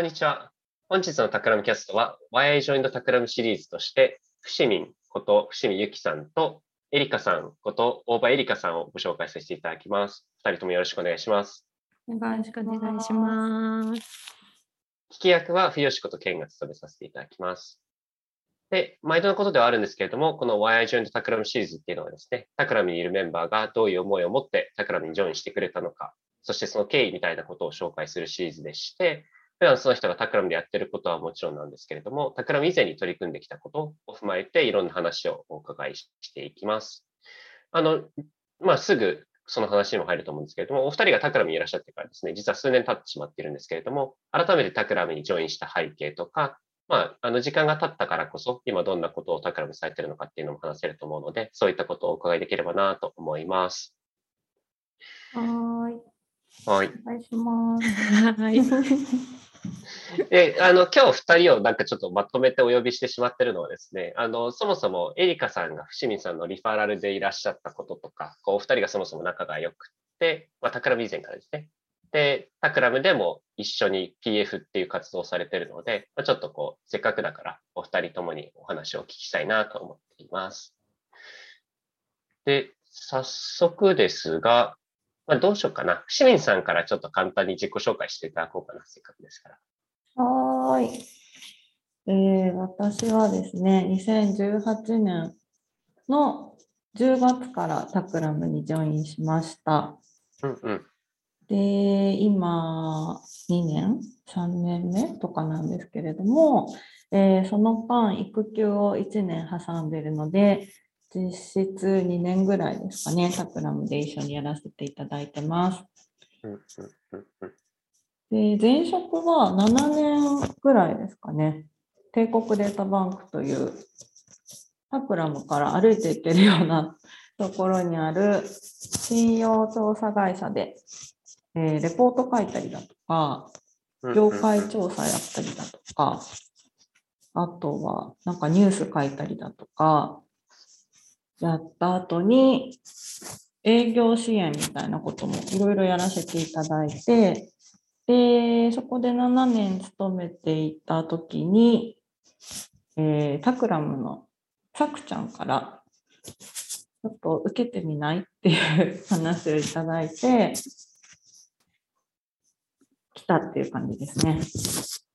こんにちは。本日のタクラムキャストは Why I Joined タクラムシリーズとして、伏見こと伏見ゆきさんとエリカさんこと大場エリカさんをご紹介させていただきます。二人ともよろしくお願いします。お願いします。聞き役は冬吉こと健が務めさせていただきます。で、毎度のことではあるんですけれども、この Why I Joined タクラムシリーズっていうのはですね、タクラムにいるメンバーがどういう思いを持ってタクラムにジョインしてくれたのか、そしてその経緯みたいなことを紹介するシリーズでして、普段その人がタクラムでやってることはもちろんなんですけれども、タクラム以前に取り組んできたことを踏まえていろんな話をお伺いしていきます。あの、まあ、すぐその話にも入ると思うんですけれども、お二人がタクラムにいらっしゃってからですね、実は数年経ってしまっているんですけれども、改めてタクラムにジョインした背景とか、まあ、あの時間が経ったからこそ、今どんなことをタクラムされているのかっていうのも話せると思うので、そういったことをお伺いできればなと思います。はーい。はい。お願いします。はい。で、あの、今日二人をなんかちょっとまとめてお呼びしてしまってるのはですね、あの、そもそもエリカさんが伏見さんのリファラルでいらっしゃったこととか、こう、お二人がそもそも仲が良くって、まあ、タクラム以前からですね。で、タクラムでも一緒に PF っていう活動をされてるので、まあ、ちょっとこう、せっかくだから、お二人ともにお話をお聞きしたいなと思っています。で、早速ですが、まあ、どうしようかな。伏見さんからちょっと簡単に自己紹介していただこうかな、せっかくですから。はーい。えー、私はですね、2018年の10月からタクラムにジョインしました。うんうん。で、今、2年 ?3 年目とかなんですけれども、えーその間、育休を1年挟んでるので、実質2年ぐらいですかね、タクラムで一緒にやらせていただいてます。うんうんうんうんで、前職は7年ぐらいですかね。帝国データバンクという、タクラムから歩いていけるようなところにある信用調査会社で、えーレポート書いたりだとか、うん業界調査やったりだとか、あとはなんかニュース書いたりだとか、やった後に営業支援みたいなこともいろいろやらせていただいて、で、そこで7年勤めていた時に、えータクラムのさくちゃんから、ちょっと受けてみないっていう話をいただいて、来たっていう感じですね。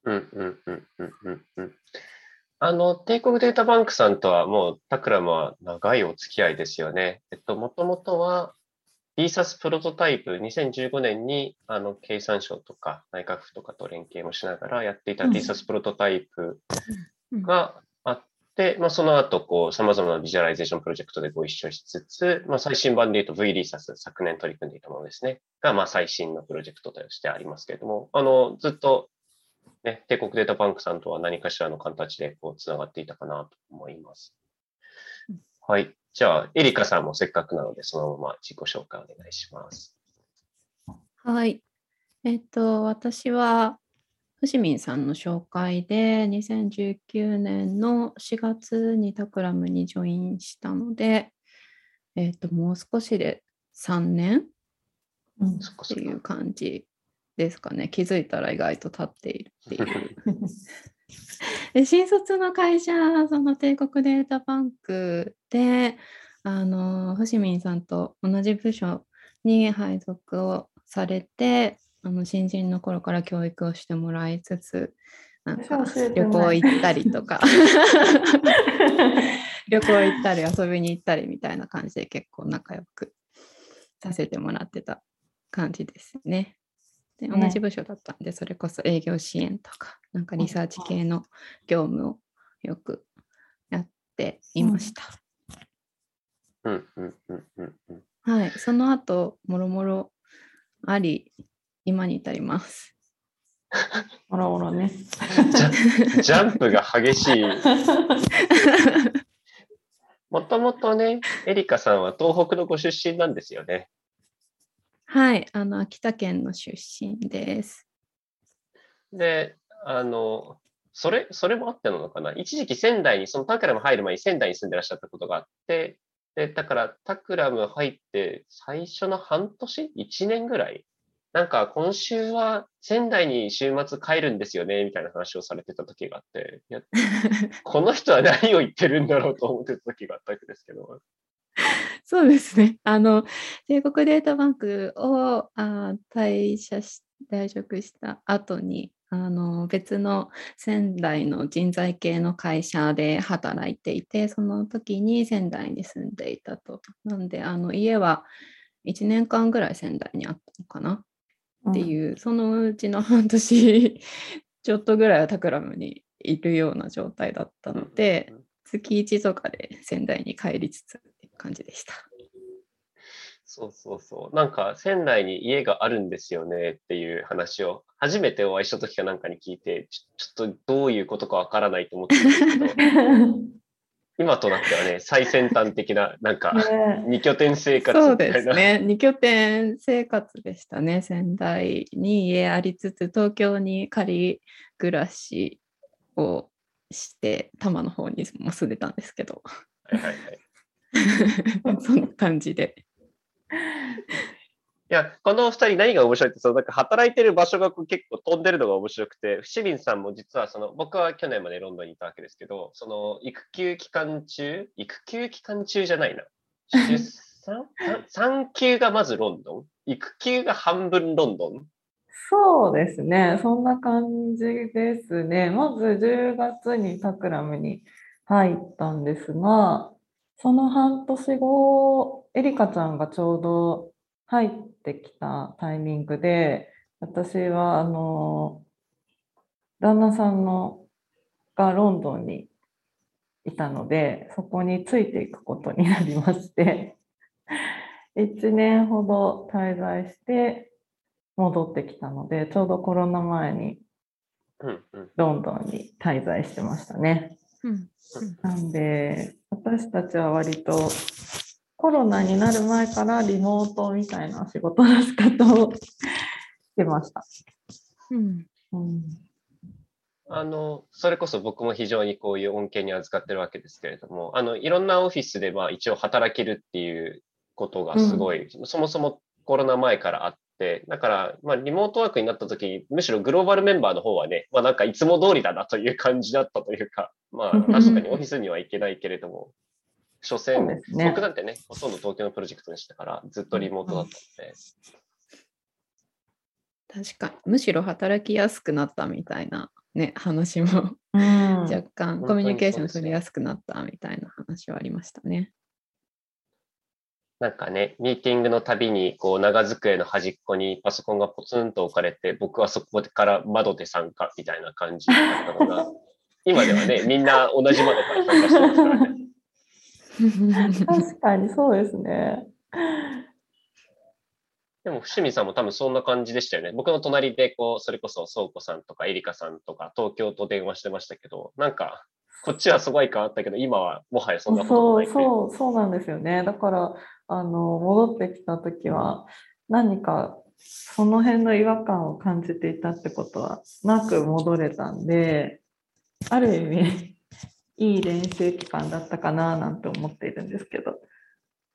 うんうんうんうんうんうんあの、帝国データバンクさんとはもうタクラムは長いお付き合いですよね。えっと、もともとは DSAS プロトタイプ2015年にあの経産省とか内閣府とかと連携もしながらやっていたうん DSAS プロトタイプうんがあって、まあ、その後こう様々なビジュアライゼーションプロジェクトでご一緒しつつ、まあ、最新版で言うと V-RESAS 昨年取り組んでいたものですね。が、まあ、最新のプロジェクトとしてありますけれども、あの、ずっとね、帝国データバンクさんとは何かしらの形でこうつながっていたかなと思います。はい。じゃあ、エリカさんもせっかくなので、そのまま自己紹介お願いします。はい。えっと、私は、伏見さんの紹介で、2019年の4月にタクラムにジョインしたので、えっと、もう少しで3年うんそっていう感じですかね。気づいたら意外と経っているっていう。で新卒の会社、その帝国データバンクで、あの、伏見さんと同じ部署に配属をされて、あの新人の頃から教育をしてもらいつつ、なんか旅行行ったりとか、旅行行ったり遊びに行ったりみたいな感じで結構仲良くさせてもらってた感じですね。でね同じ部署だったんで、それこそ営業支援とか、なんかリサーチ系の業務をよくやっていました。うんうんうんうんうん。はい、その後、もろもろあり、今に至ります。おらおらね。ジャジャンプが激しい。もともとね、エリカさんは東北のご出身なんですよね。はい、あの秋田県の出身です。で、あの、それ、それもあってなのかな？一時期仙台に、そのタクラム入る前に仙台に住んでらっしゃったことがあって、で、だからタクラム入って最初の半年 ?1 年ぐらい？なんか今週は仙台に週末帰るんですよね、みたいな話をされてた時があって、この人は何を言ってるんだろうと思ってた時があったわけですけど。そうですね。あの、帝国データバンクをあ退社し、退職した後に、あの、別の仙台の人材系の会社で働いていて、その時に仙台に住んでいたと。なんで、あの、家は1年間ぐらい仙台にあったのかな？っていう、そのうちの半年 ちょっとぐらいはタクラムにいるような状態だったので、月1とかで仙台に帰りつつ感じでした。そうそうそう。なんか仙台に家があるんですよねっていう話を初めてお会いした時かなんかに聞いて、ちょっとどういうことかわからないと思ってたんですけど、今となってはね、最先端的な、なんか、ね二拠点生活そうみたいな。ですね。二拠点生活でしたね。仙台に家ありつつ、東京に仮暮らしをして、多摩の方にも住んでたんですけど、はいはいはい。そんな感じで。いや、この二人何が面白いって、そのなんか働いてる場所が結構飛んでるのが面白くて、伏見さんも実はその、僕は去年までロンドンにいたわけですけど、その育休期間中、育休期間中じゃないな。出産？産休がまずロンドン？育休が半分ロンドン？そうですね、そんな感じですね。まず10月にタクラムに入ったんですが、その半年後、エリカちゃんがちょうど入ってきたタイミングで、私はあの旦那さんのがロンドンにいたので、そこについていくことになりまして、1年ほど滞在して、戻ってきたので、ちょうどコロナ前に。ロンドンに滞在してましたね。うん。なんで、私たちは割とコロナになる前からリモートみたいな仕事の仕方をしてました。うん。うん、あの、それこそ僕も非常にこういう恩恵に預かってるわけですけれども、あの、いろんなオフィスでまあ一応働けるっていうことがすごい、そもそもコロナ前からあって、だから、まあリモートワークになった時に、むしろグローバルメンバーの方はね、まあなんかいつも通りだなという感じだったというか、まあ確かにオフィスには行けないけれども、所詮、ね。僕なんてね、ほとんど東京のプロジェクトでしたから、ずっとリモートだったので、確かに、むしろ働きやすくなったみたいな、ね、話もうん。若干コミュニケーション取りやすくなったみたいな話はありましたね。なんかね、ミーティングのたびに、こう、長机の端っこにパソコンがポツンと置かれて、僕はそこから窓で参加みたいな感じだったのが、今ではね、みんな同じ窓から参加してますからね。確かにそうですね。でも、伏見さんも多分そんな感じでしたよね。僕の隣で、こう、それこそ、倉庫さんとか、エリカさんとか、東京と電話してましたけど、なんか、こっちはすごい変わったけど、今はもはやそんなことないというそうそうなんですよね。だからあの戻ってきた時は何かその辺の違和感を感じていたってことはなく戻れたんで、ある意味 いい練習期間だったかななんて思っているんですけど、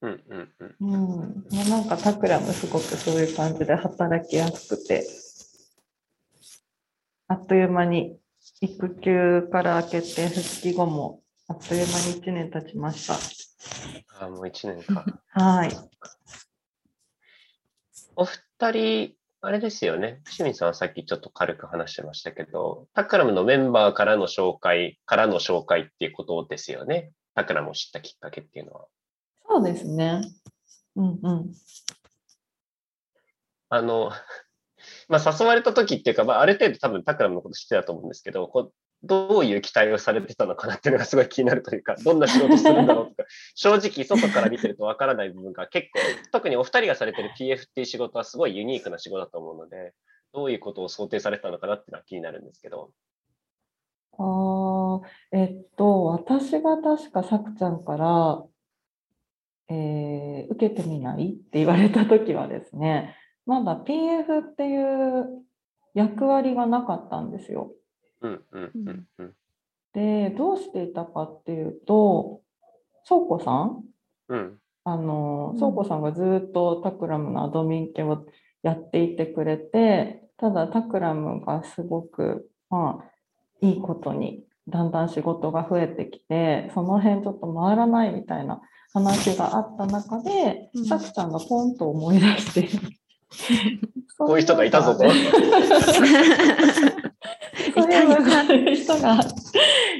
うんうんうん。うん、もうなんかタクラムすごくそういう感じで働きやすくて、あっという間に育休から明けて復帰後もあっという間に1年経ちました。あもう一年か。はい。お二人、あれですよね。清水さんはさっきちょっと軽く話してましたけど、タクラムのメンバーからの紹介、からの紹介っていうことですよね。タクラムを知ったきっかけっていうのは。そうですね。うんうん。あの、まあ、誘われた時っていうか、まあ、ある程度多分タクラムのこと知ってたと思うんですけど、こうどういう期待をされてたのかなっていうのがすごい気になるというか、どんな仕事するんだろうとか、正直外から見てるとわからない部分が結構、特にお二人がされてる PF っていう仕事はすごいユニークな仕事だと思うので、どういうことを想定されてたのかなっていうのは気になるんですけど。ああ、えっと、私が確かさくちゃんから、えー受けてみないって言われた時はですね、まだ PF っていう役割がなかったんですよ。うんうんうんうん。で、どうしていたかっていうと、倉庫さん？うん。あのう、ん倉庫さんがずっとタクラムのアドミン系をやっていてくれてただタクラムがすごくまあいいことにだんだん仕事が増えてきてその辺ちょっと回らないみたいな話があった中で、うん。さくちゃんがポンと思い出して こういう人がいたぞと そういえばこうい人が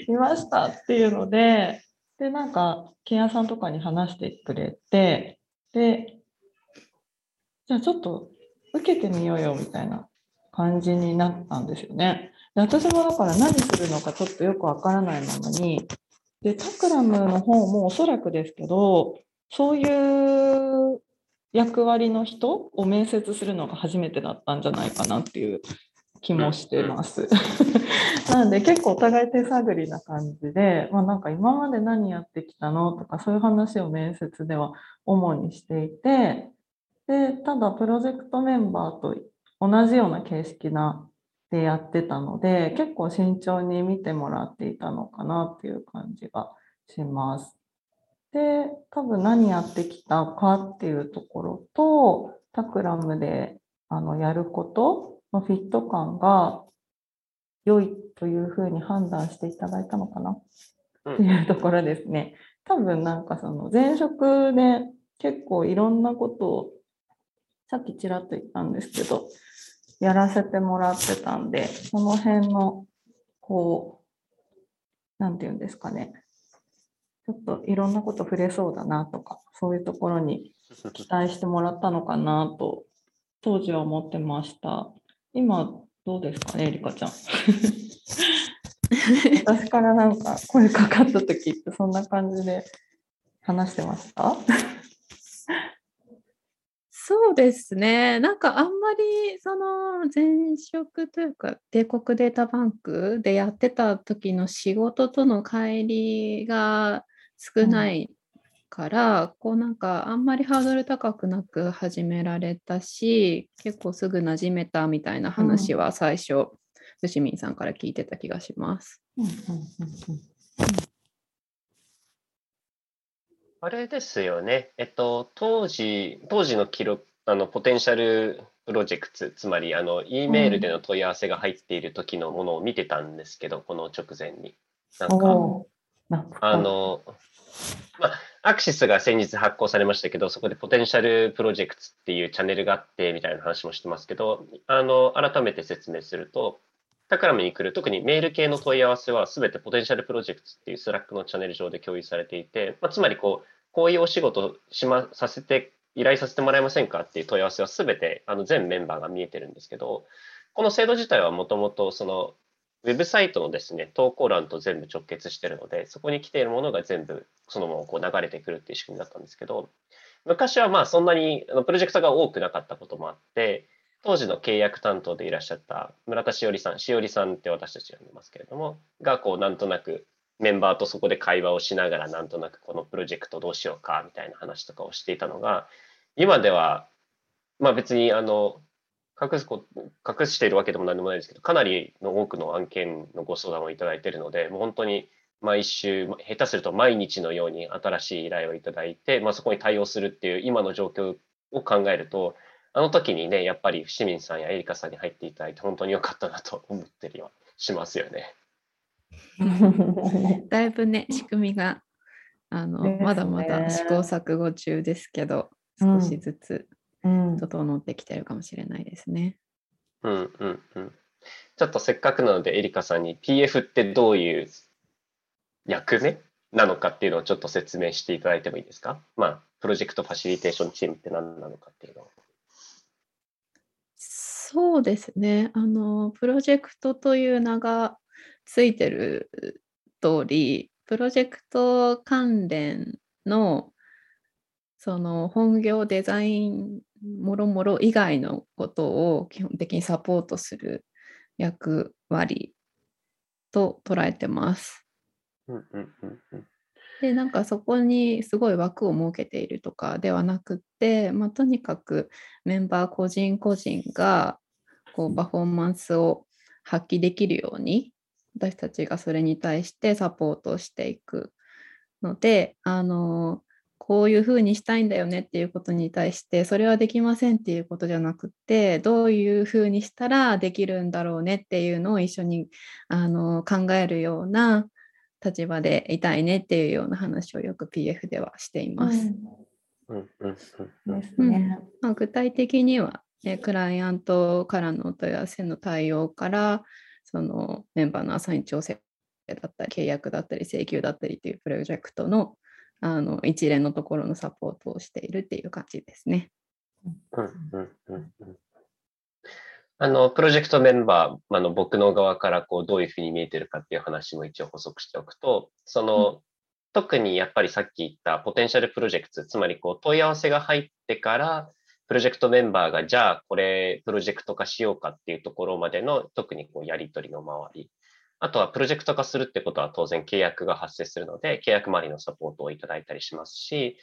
いましたっていうので、で、なんか、ケンヤさんとかに話してくれて、で、じゃあちょっと受けてみようよみたいな感じになったんですよね。で私もだから何するのかちょっとよくわからないままに、で、タクラムの方もおそらくですけど、そういう役割の人を面接するのが初めてだったんじゃないかなっていう気もしてます。なので結構お互い手探りな感じで、まあ、なんか今まで何やってきたのとかそういう話を面接では主にしていてでただプロジェクトメンバーと同じような形式なでやってたので結構慎重に見てもらっていたのかなっていう感じがします。で多分何やってきたかっていうところとタクラムであのやることのフィット感が良いというふうに判断していただいたのかな？うんっていうところですね。多分なんかその前職で結構いろんなことをさっきちらっと言ったんですけどやらせてもらってたんでその辺のこうなんていうんですかねちょっといろんなこと触れそうだなとかそういうところに期待してもらったのかなと当時は思ってました。今どうですかね、えりかちゃん。私からなんか声かかった時ってそんな感じで話してました？そうですね。なんかあんまりその前職というか帝国データバンクでやってた時の仕事との乖離が少ないから、こうなんかあんまりハードル高くなく始められたし、結構すぐ馴染めたみたいな話は最初、ルシミンさんから聞いてた気がします。うんうんうんうんあれですよね。えっと、当時、当時の記録、あの、ポテンシャルプロジェクト、つまり、あの、E メールでの問い合わせが入っている時のものを見てたんですけど、この直前に。なんかあの、まあ、アクシスが先日発行されましたけど、そこでポテンシャルプロジェクトっていうチャンネルがあってみたいな話もしてますけど、あの、改めて説明すると、タクラムに来る特にメール系の問い合わせは全てポテンシャルプロジェクトっていうスラックのチャンネル上で共有されていて、まあ、つまりこう、こういうお仕事しま、させて、依頼させてもらえませんかっていう問い合わせは全てあの全メンバーが見えてるんですけど、この制度自体はもともとそのウェブサイトのですね、投稿欄と全部直結してるので、そこに来ているものが全部そのままこう流れてくるっていう仕組みだったんですけど、昔はまあそんなにあのプロジェクトが多くなかったこともあって、当時の契約担当でいらっしゃった村田しおりさん、しおりさんって私たち呼んでますけれども、がこうなんとなくメンバーとそこで会話をしながらなんとなくこのプロジェクトどうしようかみたいな話とかをしていたのが、今ではまあ別にあの隠すこ隠しているわけでも何でもないですけど、かなりの多くの案件のご相談をいただいているので、もう本当に毎週、下手すると毎日のように新しい依頼をいただいて、まあ、そこに対応するっていう今の状況を考えると、あの時にね、やっぱり伏見さんやエリカさんに入っていただいて本当に良かったなと思ってるよしますよね。だいぶね、仕組みがあの、ね。まだまだ試行錯誤中ですけど、うん少しずつ。うん整ってきてるかもしれないですね。うんうんうん。ちょっとせっかくなのでエリカさんに PF ってどういう役目なのかっていうのをちょっと説明していただいてもいいですか？まあ、プロジェクトファシリテーションチームって何なのかっていうのを。そうですね。あの、プロジェクトという名がついてる通り、プロジェクト関連のその本業デザインもろもろ以外のことを基本的にサポートする役割と捉えてます。うんうんうんうん。でなんかそこにすごい枠を設けているとかではなくって、まあ、とにかくメンバー個人個人がこうパフォーマンスを発揮できるように私たちがそれに対してサポートをしていくのであのこういうふうにしたいんだよねっていうことに対してそれはできませんっていうことじゃなくってどういうふうにしたらできるんだろうねっていうのを一緒にあの考えるような立場でいたいねっていうような話をよく PF ではしています。具体的には、ね、クライアントからのお問い合わせの対応からそのメンバーのアサイン調整だったり契約だったり請求だったりっていうプロジェクトのあの一連のところのサポートをしているっていう感じですね。うんうんうんうんあの、プロジェクトメンバー、あの、僕の側からこう、どういうふうに見えてるかっていう話も一応補足しておくと、その、特にやっぱりさっき言ったポテンシャルプロジェクト、つまりこう、問い合わせが入ってから、プロジェクトメンバーが、じゃあ、これ、プロジェクト化しようかっていうところまでの、特にこう、やり取りの周り。あとは、プロジェクト化するってことは当然契約が発生するので、契約周りのサポートをいただいたりしますし、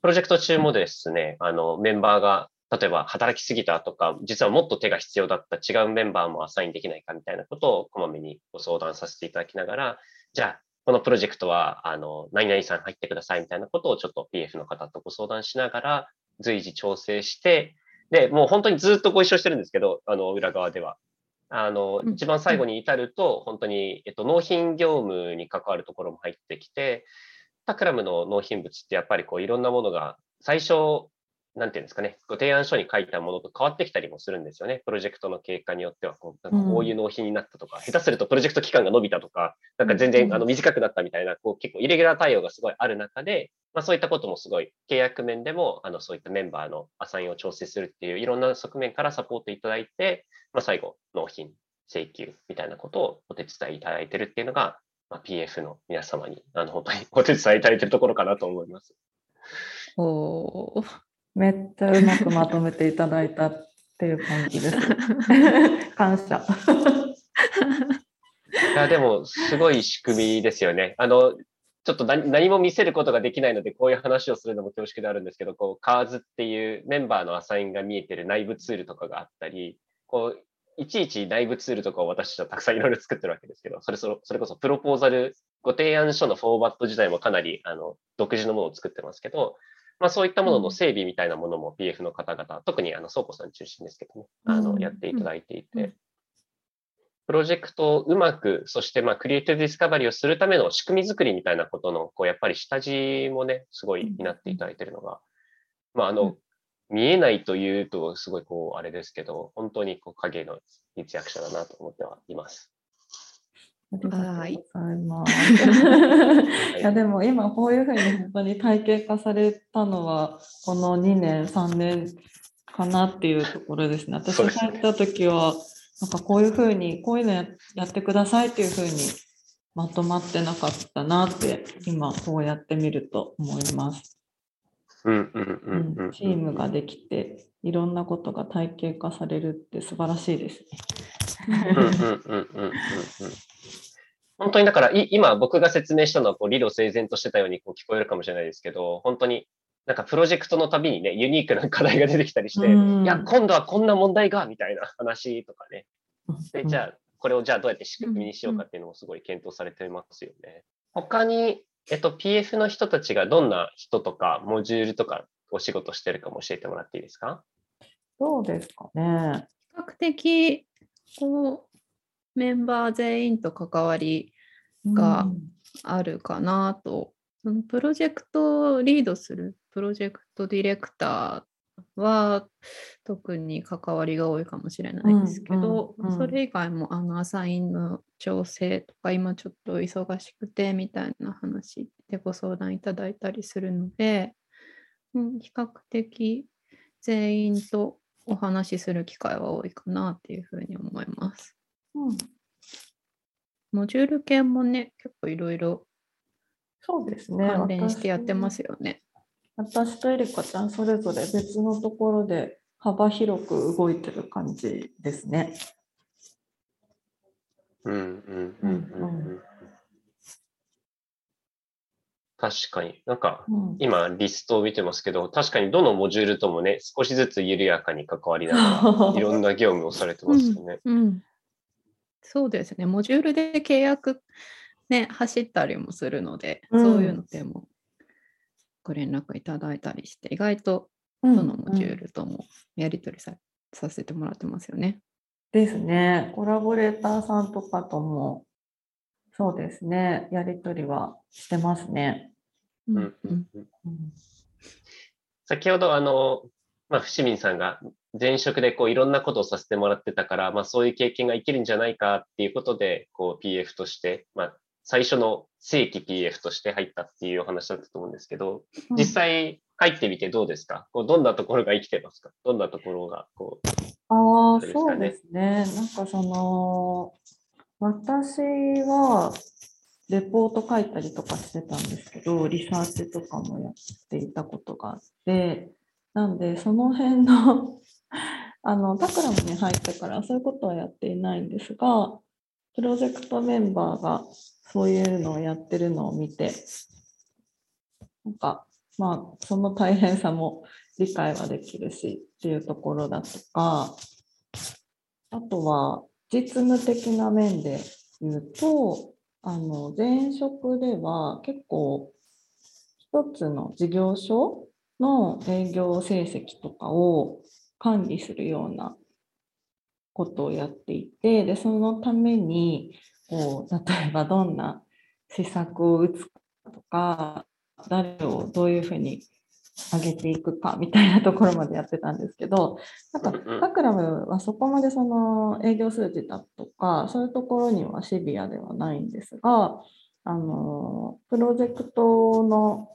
プロジェクト中もですね、あの、メンバーが、例えば働きすぎたとか、実はもっと手が必要だった違うメンバーもアサインできないかみたいなことをこまめにご相談させていただきながら、じゃあ、このプロジェクトは、あの、何々さん入ってくださいみたいなことをちょっと PF の方とご相談しながら、随時調整して、で、もう本当にずっとご一緒してるんですけど、あの、裏側では。あのう、ん。一番最後に至ると、本当に、えっと、納品業務に関わるところも入ってきて、タクラムの納品物ってやっぱりこういろんなものが最初、なんていうんですかね、ご提案書に書いたものと変わってきたりもするんですよね。プロジェクトの経過によってはこう、なんかこういう納品になったとか、下手するとプロジェクト期間が伸びたとか、なんか全うん然あの短くなったみたいな、こう結構イレギュラー対応がすごいある中で、まあそういったこともすごい契約面でも、あのそういったメンバーのアサインを調整するっていういろんな側面からサポートいただいて、まあ最後、納品、請求みたいなことをお手伝いいただいてるっていうのが、まあ、PF の皆様にあの本当にお手伝いいただいてるところかなと思います。おーめっちゃうまくまとめていただいたっていう感じです。感謝。いや、でも、すごい仕組みですよね。あの、ちょっと何何も見せることができないので、こういう話をするのも恐縮であるんですけど、こう、カーズっていうメンバーのアサインが見えてる内部ツールとかがあったり、こう、いちいち内部ツールとかを私たちはたくさんいろいろ作ってるわけですけど、それそれそれこそプロポーザル、ご提案書のフォーマット自体もかなりあの独自のものを作ってますけど、まあそういったものの整備みたいなものも PF の方々、特にあの倉庫さん中心ですけどね、あのうん。やっていただいていて、うん。プロジェクトをうまく、そしてまあクリエイティブディスカバリーをするための仕組み作りみたいなことの、こうやっぱり下地もね、すごい担っていただいているのが、まああのうん、見えないというとすごいこうあれですけど、本当にこう影の立役者だなと思ってはいます。ありがとうございます。い いやでも今こういうふうに本当に体系化されたのはこの2年3年かなっていうところですね。私が入った時はなんかこういうふうにこういうのややってくださいっていうふうにまとまってなかったなって今こうやってみると思います。うん。チームができていろんなことが体系化されるって素晴らしいですね。本当にだから、い今僕が説明したのはこう理路整然としてたようにこう聞こえるかもしれないですけど、本当になんかプロジェクトのたびにね、ユニークな課題が出てきたりして、うんいや、今度はこんな問題が、みたいな話とかね。で、じゃあ、これをじゃあどうやって仕組みにしようかっていうのもすごい検討されてますよね。他に、えっと、PF の人たちがどんな人とか、モジュールとかお仕事してるかも教えてもらっていいですかどうですかね。比較的こうメンバー全員と関わりがうんあるかなと、そのプロジェクトをリードするプロジェクトディレクターは特に関わりが多いかもしれないですけど、うんうんうん。それ以外もあのアサインの調整とか今ちょっと忙しくてみたいな話でご相談いただいたりするので、うん、比較的全員とお話しする機会は多いかなっていうふうに思います。うんモジュール系もね、結構いろいろそうですね。関連してやってますよね。私とエリカちゃんそれぞれ別のところで幅広く動いてる感じですね。うんうんうんうんうん。確かに。なんか、うん今リストを見てますけど、確かにどのモジュールともね、少しずつ緩やかに関わりながら、いろんな業務をされてますよね。うん、そうですね。モジュールで契約、ね、走ったりもするので、うんそういうのでもご連絡いただいたりして、意外とうんどのモジューうんルともやり取りさ,、させてもらってますよね。ですね。コラボレーターさんとかとも、そうですね。やり取りはしてますね。うんうんうん。先ほど、あの、まあ、伏見さんが前職でこういろんなことをさせてもらってたから、まあ、そういう経験が生きるんじゃないかっていうことで、こう PF として、まあ、最初の正規 PF として入ったっていうお話だったと思うんですけど、実際入ってみてどうですか？こうどんなところが生きてますか？どんなところがこう、あそうですね。なんかその、私はレポート書いたりとかしてたんですけど、リサーチとかもやっていたことがあって、なんでその辺の あの、タクラムに入ってからそういうことはやっていないんですが、プロジェクトメンバーがそういうのをやってるのを見て、なんか、まあ、その大変さも理解はできるしっていうところだとか、あとは実務的な面で言うと、あの前職では結構一つの事業所の営業成績とかを管理するようなことをやっていて、でそのためにこう例えばどんな施策を打つかとか、誰をどういうふうに上げていくかみたいなところまでやってたんですけど、なんかうんうん。タクラムはそこまでその営業数字だとか、そういうところにはシビアではないんですが、あのプロジェクトの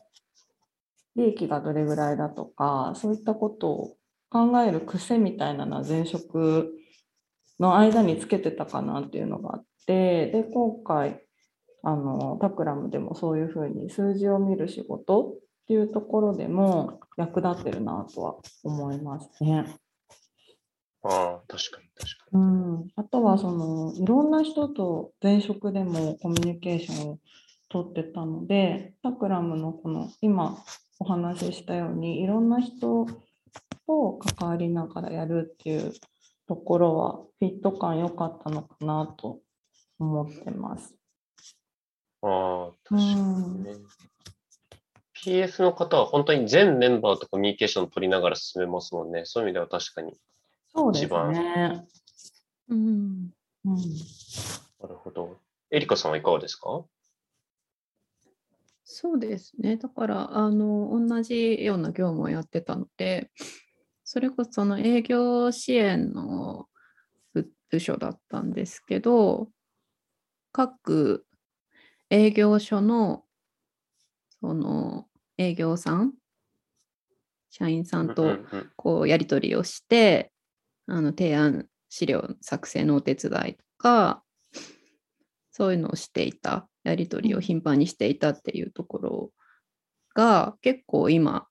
利益がどれぐらいだとか、そういったことを考える癖みたいなのは前職の間につけてたかなっていうのがあって、で、今回、あのタクラムでもそういうふうに数字を見る仕事っていうところでも役立ってるなとは思いますね。ああ、確かに確かうん、あとはそのいろんな人と前職でもコミュニケーションを取ってたので、タクラムのこの今お話ししたようにいろんな人と関わりながらやるっていうところはフィット感良かったのかなと思ってます。に。ああ、う確かにん、ね。PF の方は本当に全メンバーとコミュニケーションを取りながら進めますもんね。そういう意味では確かに。そうです一番ね。うんうんなるほど。エリカさんはいかがですか？そうですね。だから、あの、同じような業務をやってたので、それこそその営業支援の部部署だったんですけど、各営業所の、その営業さん、社員さんとこうやり取りをして、あの提案資料作成のお手伝いとか、そういうのをしていた、やり取りを頻繁にしていたっていうところが、結構今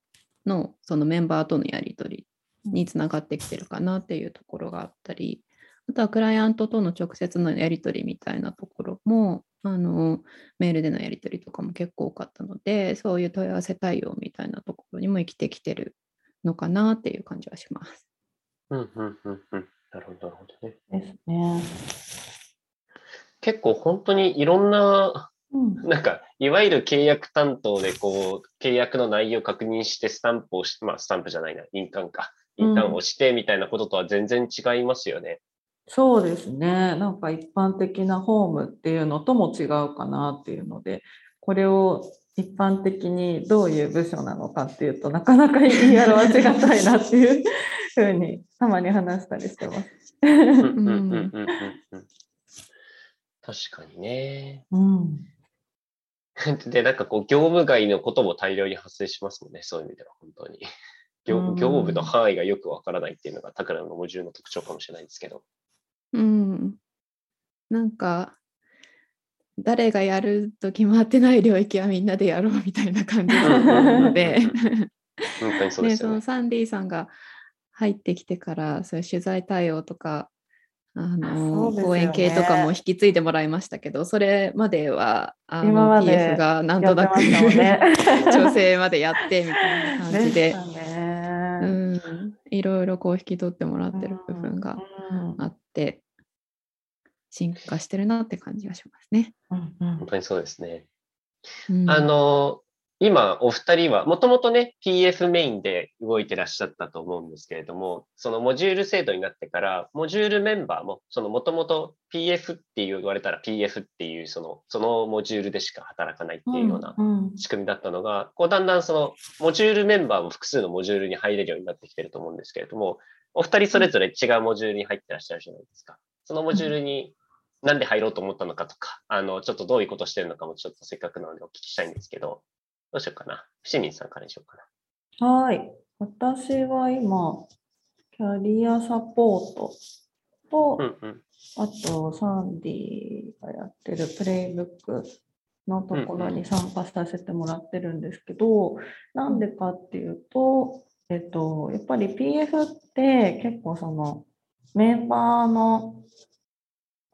のそのメンバーとのやり取りにつながってきてるかなっていうところがあったり、あとはクライアントとの直接のやり取りみたいなところも、あのメールでのやり取りとかも結構多かったので、そういう問い合わせ対応みたいなところにも生きてきてるのかなっていう感じはします。うんうんうんうん。なるほど、なるほどね。ですね。結構本当にいろんな、うんなんか、いわゆる契約担当で、こう、契約の内容を確認して、スタンプをして、まあ、スタンプじゃないな、印鑑か。印鑑をしてみたいなこととは全然違いますよね。そうですね。なんか一般的なホームっていうのとも違うかなっていうので、これを一般的にどういう部署なのかっていうとなかなか言い表しがたいなっていう ふうにたまに話したりしてます。確かにね。うん、で、なんかこう、業務外のことも大量に発生しますもんね、そういう意味では、本当に。業うん業務の範囲がよくわからないっていうのが、タクラのモジュールの特徴かもしれないですけど。うん。なんか、誰がやると決まってない領域はみんなでやろうみたいな感じなので、その。サンディさんが入ってきてから、そういう取材対応とか、あそのね。講演系とかも引き継いでもらいましたけど、それまではあの今まで PF がなんとなく 調整までやってみたいな感じで、いろいろこう引き取ってもらってる部分がうん。あって、進化してるなって感じがしますね。うんうん本当にそうですね。うんあの、今、お二人は、もともとね、PF メインで動いてらっしゃったと思うんですけれども、そのモジュール制度になってから、モジュールメンバーも、そのもともと PF って言われたら PF っていう、その、そのモジュールでしか働かないっていうようなうん仕組みだったのが、こうだんだんそのモジュールメンバーも複数のモジュールに入れるようになってきてると思うんですけれども、お二人それぞれ違うモジュールに入ってらっしゃるじゃないですか。そのモジュールになんで入ろうと思ったのかとか、あの、ちょっとどういうことしてるのかもちょっとせっかくなのでお聞きしたいんですけど、どうしようかな？伏見さんからにしようかな。はい。私は今、キャリアサポートと、うんうん。あと、サンディがやってるプレイブックのところに参加させてもらってるんですけど、なんでかっていうと、えっと、やっぱり PF って結構そのメンバーの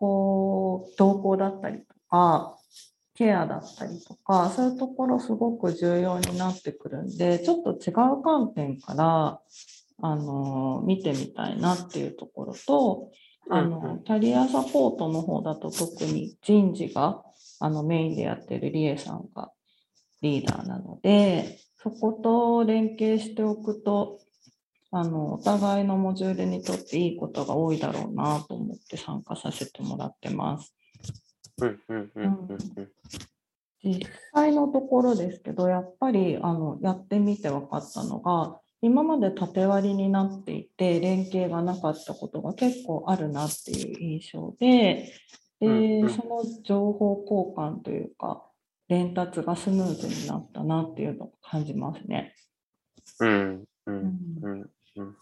こう動向だったりとか、ケアだったりとか、そういうところすごく重要になってくるんで、ちょっと違う観点から、あの、見てみたいなっていうところと、あの、キャリアサポートの方だと特に人事があのメインでやってるリエさんがリーダーなので、そこと連携しておくと、あの、お互いのモジュールにとっていいことが多いだろうなと思って参加させてもらってます。うんうんうんうんうん。実際のところですけど、やっぱりあのやってみて分かったのが、今まで縦割りになっていて、連携がなかったことが結構あるなっていう印象で、うんうんでその情報交換というか、伝達がスムーズになったなっていうのを感じますね。うんううんんうんうん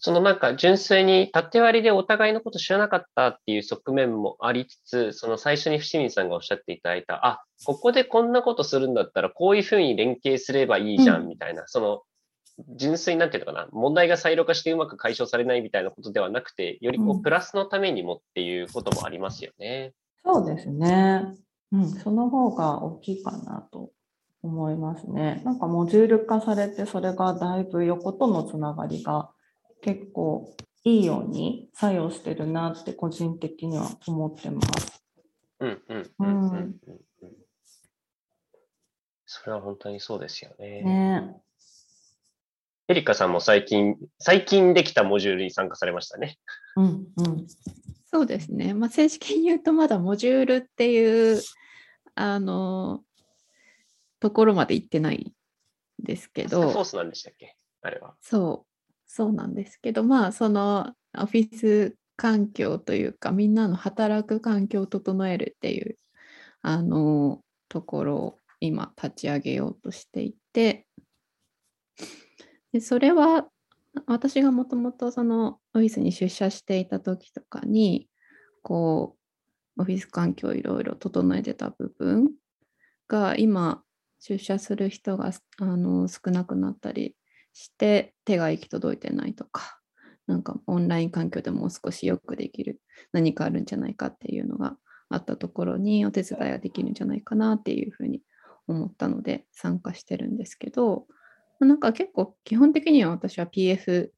そのなんか純粋に縦割りでお互いのこと知らなかったっていう側面もありつつ、その最初に伏見さんがおっしゃっていただいた、あ、ここでこんなことするんだったらこういうふうに連携すればいいじゃうんんみたいな、その純粋になんていうのかな、問題がサイロ化してうまく解消されないみたいなことではなくて、よりこううんプラスのためにもっていうこともありますよね。そうですね。うん、その方が大きいかなと思いますね。なんかモジュール化されて、それがだいぶ横とのつながりが結構いいように作用してるなって個人的には思ってます。うんうんうんうんうんうん。それは本当にそうですよね。ね。エリカさんも最近、最近できたモジュールに参加されましたね。うんうん。そうですね。まあ、正式に言うとまだモジュールっていうあのところまで行ってないんですけど、ースなんでしたっけ？あれは。そう、そうなんですけど、まあそのオフィス環境というか、みんなの働く環境を整えるっていうあのところを今立ち上げようとしていて、でそれは私がもともとそのオフィスに出社していた時とかにこうオフィス環境をいろいろ整えてた部分が今出社する人があの少なくなったりして手が行き届いてないとかなんかオンライン環境でもう少しよくできる何かあるんじゃないかっていうのがあったところにお手伝いができるんじゃないかなっていうふうに思ったので参加してるんですけどなんか結構基本的には私は PF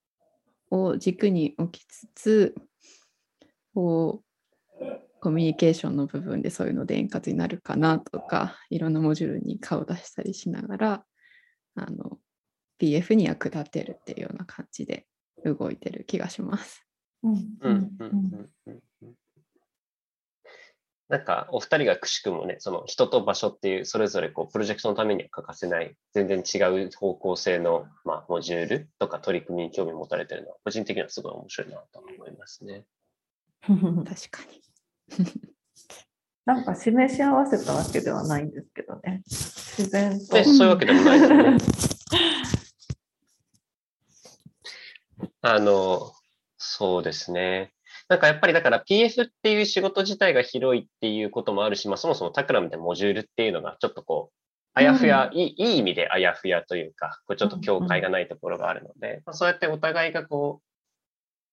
を軸に置きつつこうコミュニケーションの部分でそういうので円滑になるかなとかいろんなモジュールに顔を出したりしながらあの PF に役立てるっていうような感じで動いてる気がします。うんうんうんうんうんうんなんか、お二人がくしくもね、その人と場所っていう、それぞれこう、プロジェクトのためには欠かせない、全然違う方向性の、まあ、モジュールとか取り組みに興味を持たれてるのは、個人的にはすごい面白いなと思いますね。う ん確かに。なんか示し合わせたわけではないんですけどね。自然と。で、そういうわけでもないですね。あの、そうですね。なんかやっぱりだから PF っていう仕事自体が広いっていうこともあるし、まあそもそもタクラムでモジュールっていうのがちょっとこう、あやふや、いいいい意味であやふやというか、こうちょっと境界がないところがあるので、まあ、そうやってお互いがこ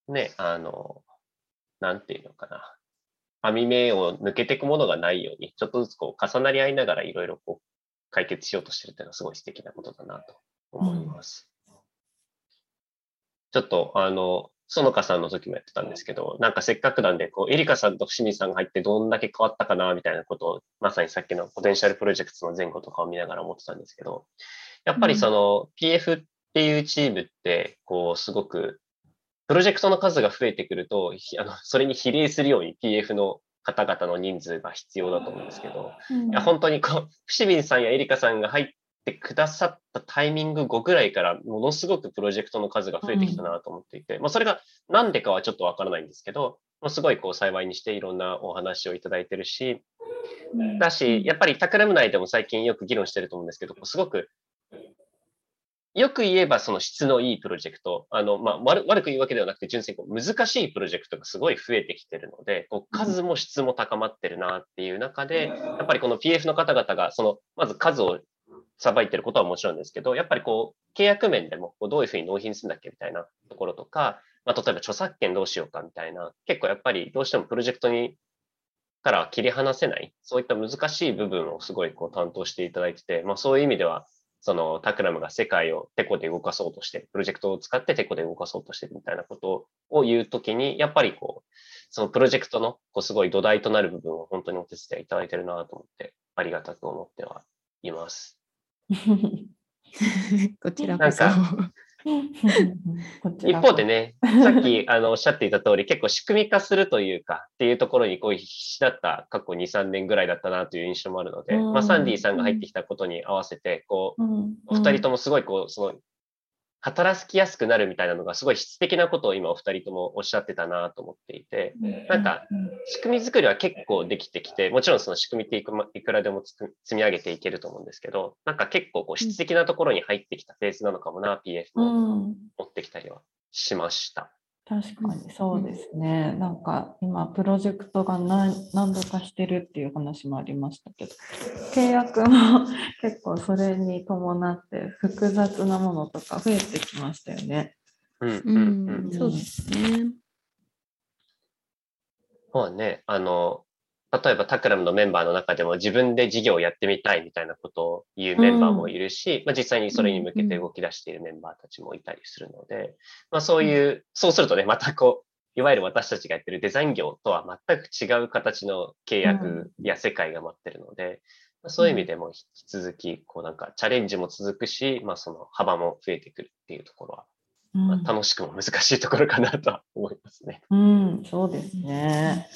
う、ね、あの、なんていうのかな。網目を抜けていくものがないように、ちょっとずつこう重なり合いながらいろいろこう解決しようとしてるっていうのはすごい素敵なことだなと思います。ちょっと、あの、園香さんの時もやってたんですけど、なんかせっかくなんで、こう、エリカさんと伏見さんが入ってどんだけ変わったかな、みたいなことを、まさにさっきのポテンシャルプロジェクトの前後とかを見ながら思ってたんですけど、やっぱりその PF っていうチームって、こう、すごく、プロジェクトの数が増えてくると、あの それに比例するように PF の方々の人数が必要だと思うんですけど、うん、いや本当にこう、伏見さんやエリカさんが入ってくださったタイミング後ぐらいからものすごくプロジェクトの数が増えてきたなと思っていて、うん、まあ、それが何でかはちょっとわからないんですけど、まあ、すごいこう幸いにしていろんなお話をいただいてるし、だし、やっぱりタクラム内でも最近よく議論してると思うんですけど、すごくよく言えばその質のいいプロジェクト、あの、まあ、悪く言うわけではなくて、純粋にこう難しいプロジェクトがすごい増えてきてるので、こう数も質も高まってるなっていう中で、やっぱりこの PF の方々が、その、まず数をさばいてることはもちろんですけど、やっぱりこう、契約面でもこうどういうふうに納品するんだっけみたいなところとか、まあ、例えば著作権どうしようかみたいな、結構やっぱりどうしてもプロジェクトにから切り離せない、そういった難しい部分をすごいこう担当していただいてて、まあ、そういう意味では、そのタクラムが世界をテコで動かそうとして、プロジェクトを使ってテコで動かそうとしてるみたいなことを言うときに、やっぱりこう、そのプロジェクトのこうすごい土台となる部分を本当にお手伝いいただいてるなと思って、ありがたく思ってはいます。こちらこそ。一方でね、さっきあのおっしゃっていた通り、結構仕組み化するというか、っていうところにこう必死だった過去2、3年ぐらいだったなという印象もあるので、まあ、サンディさん。が入ってきたことに合わせて、こう、お二人ともすごいこう、その働きやすくなるみたいなのがすごい質的なことを今お二人ともおっしゃってたなと思っていて、なんか仕組み作りは結構できてきて、もちろんその仕組みっていくいくらでも積み上げていけると思うんですけど、なんか結構こう質的なところに入ってきたフェーズなのかもな、PF も持ってきたりはしました。確かにそうですね。うん、なんか今プロジェクトが何何度かしてるっていう話もありましたけど、契約も 結構それに伴って複雑なものとか増えてきましたよね。うんうんうん、そうですね。そうね、あの、例えばタクラムのメンバーの中でも自分で事業をやってみたいみたいなことを言うメンバーもいるし、うん、まあ、実際にそれに向けて動き出しているメンバーたちもいたりするので、まあ、そういう、そうするとね、またこう、いわゆる私たちがやってるデザイン業とは全く違う形の契約や世界が待ってるので、まあ、そういう意味でも引き続き、こうなんかチャレンジも続くし、まあその幅も増えてくるっていうところは、まあ、楽しくも難しいところかなとは思いますね。うん、そうですね。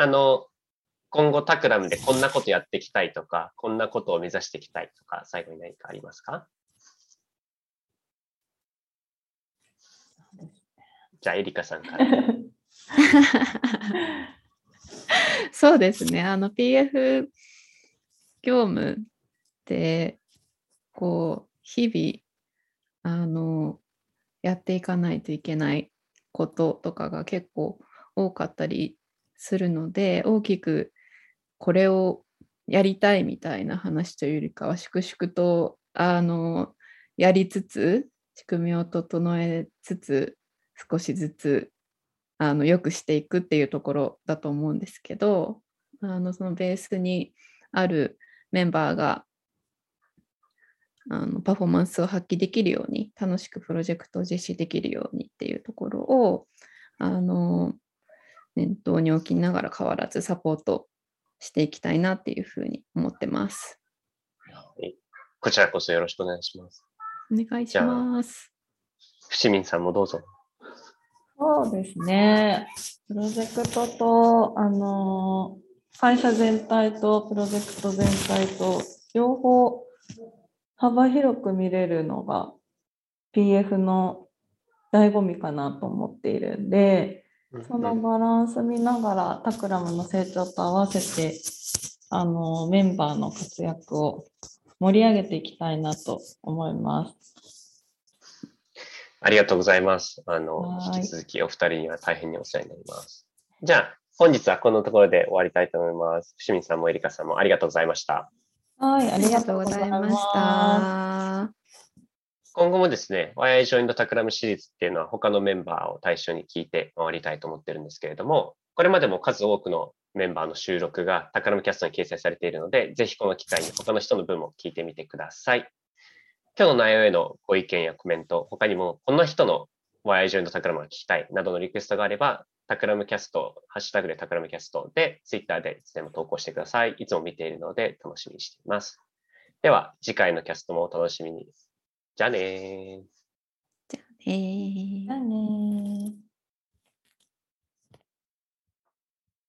あの、今後タクラムでこんなことやっていきたいとか、こんなことを目指していきたいとか、最後に何かありますか？じゃあ、エリカさんから。そうですね。あの PF 業務で、こう、日々、あの、やっていかないといけないこととかが結構多かったりするので大きくこれをやりたいみたいな話というよりかは粛々とあのやりつつ仕組みを整えつつ少しずつあのよくしていくっていうところだと思うんですけどあのそのベースにあるメンバーがあのパフォーマンスを発揮できるように楽しくプロジェクトを実施できるようにっていうところをあの念頭に置きながら変わらずサポートしていきたいなっていうふうに思ってます。こちらこそよろしくお願いします。お願いします。伏見さんもどうぞ。そうですね。プロジェクトと、あの、会社全体とプロジェクト全体と、両方幅広く見れるのが PF の醍醐味かなと思っているんで、そのバランス見ながらタクラムの成長と合わせてあのメンバーの活躍を盛り上げていきたいなと思います。ありがとうございます。あの引き続きお二人には大変にお世話になります。じゃあ本日はこのところで終わりたいと思います。伏見さんもエリカさんもありがとうございました。はい、ありがとうございました。今後もですね、親愛情の企むシリーズっていうのは他のメンバーを対象に聞いて回りたいと思ってるんですけれども、これまでも数多くのメンバーの収録がタクラムキャストに掲載されているので、ぜひこの機会に他の人の分も聞いてみてください。今日の内容へのご意見やコメント、他にもこんな人の親愛情のタクラムが聞きたいなどのリクエストがあれば、タクラムキャスト、ハッシュタグでタクラムキャストで、ツイッターでいつでも投稿してください。いつも見ているので楽しみにしています。では、次回のキャストもお楽しみに。じゃあねじゃあねじゃあね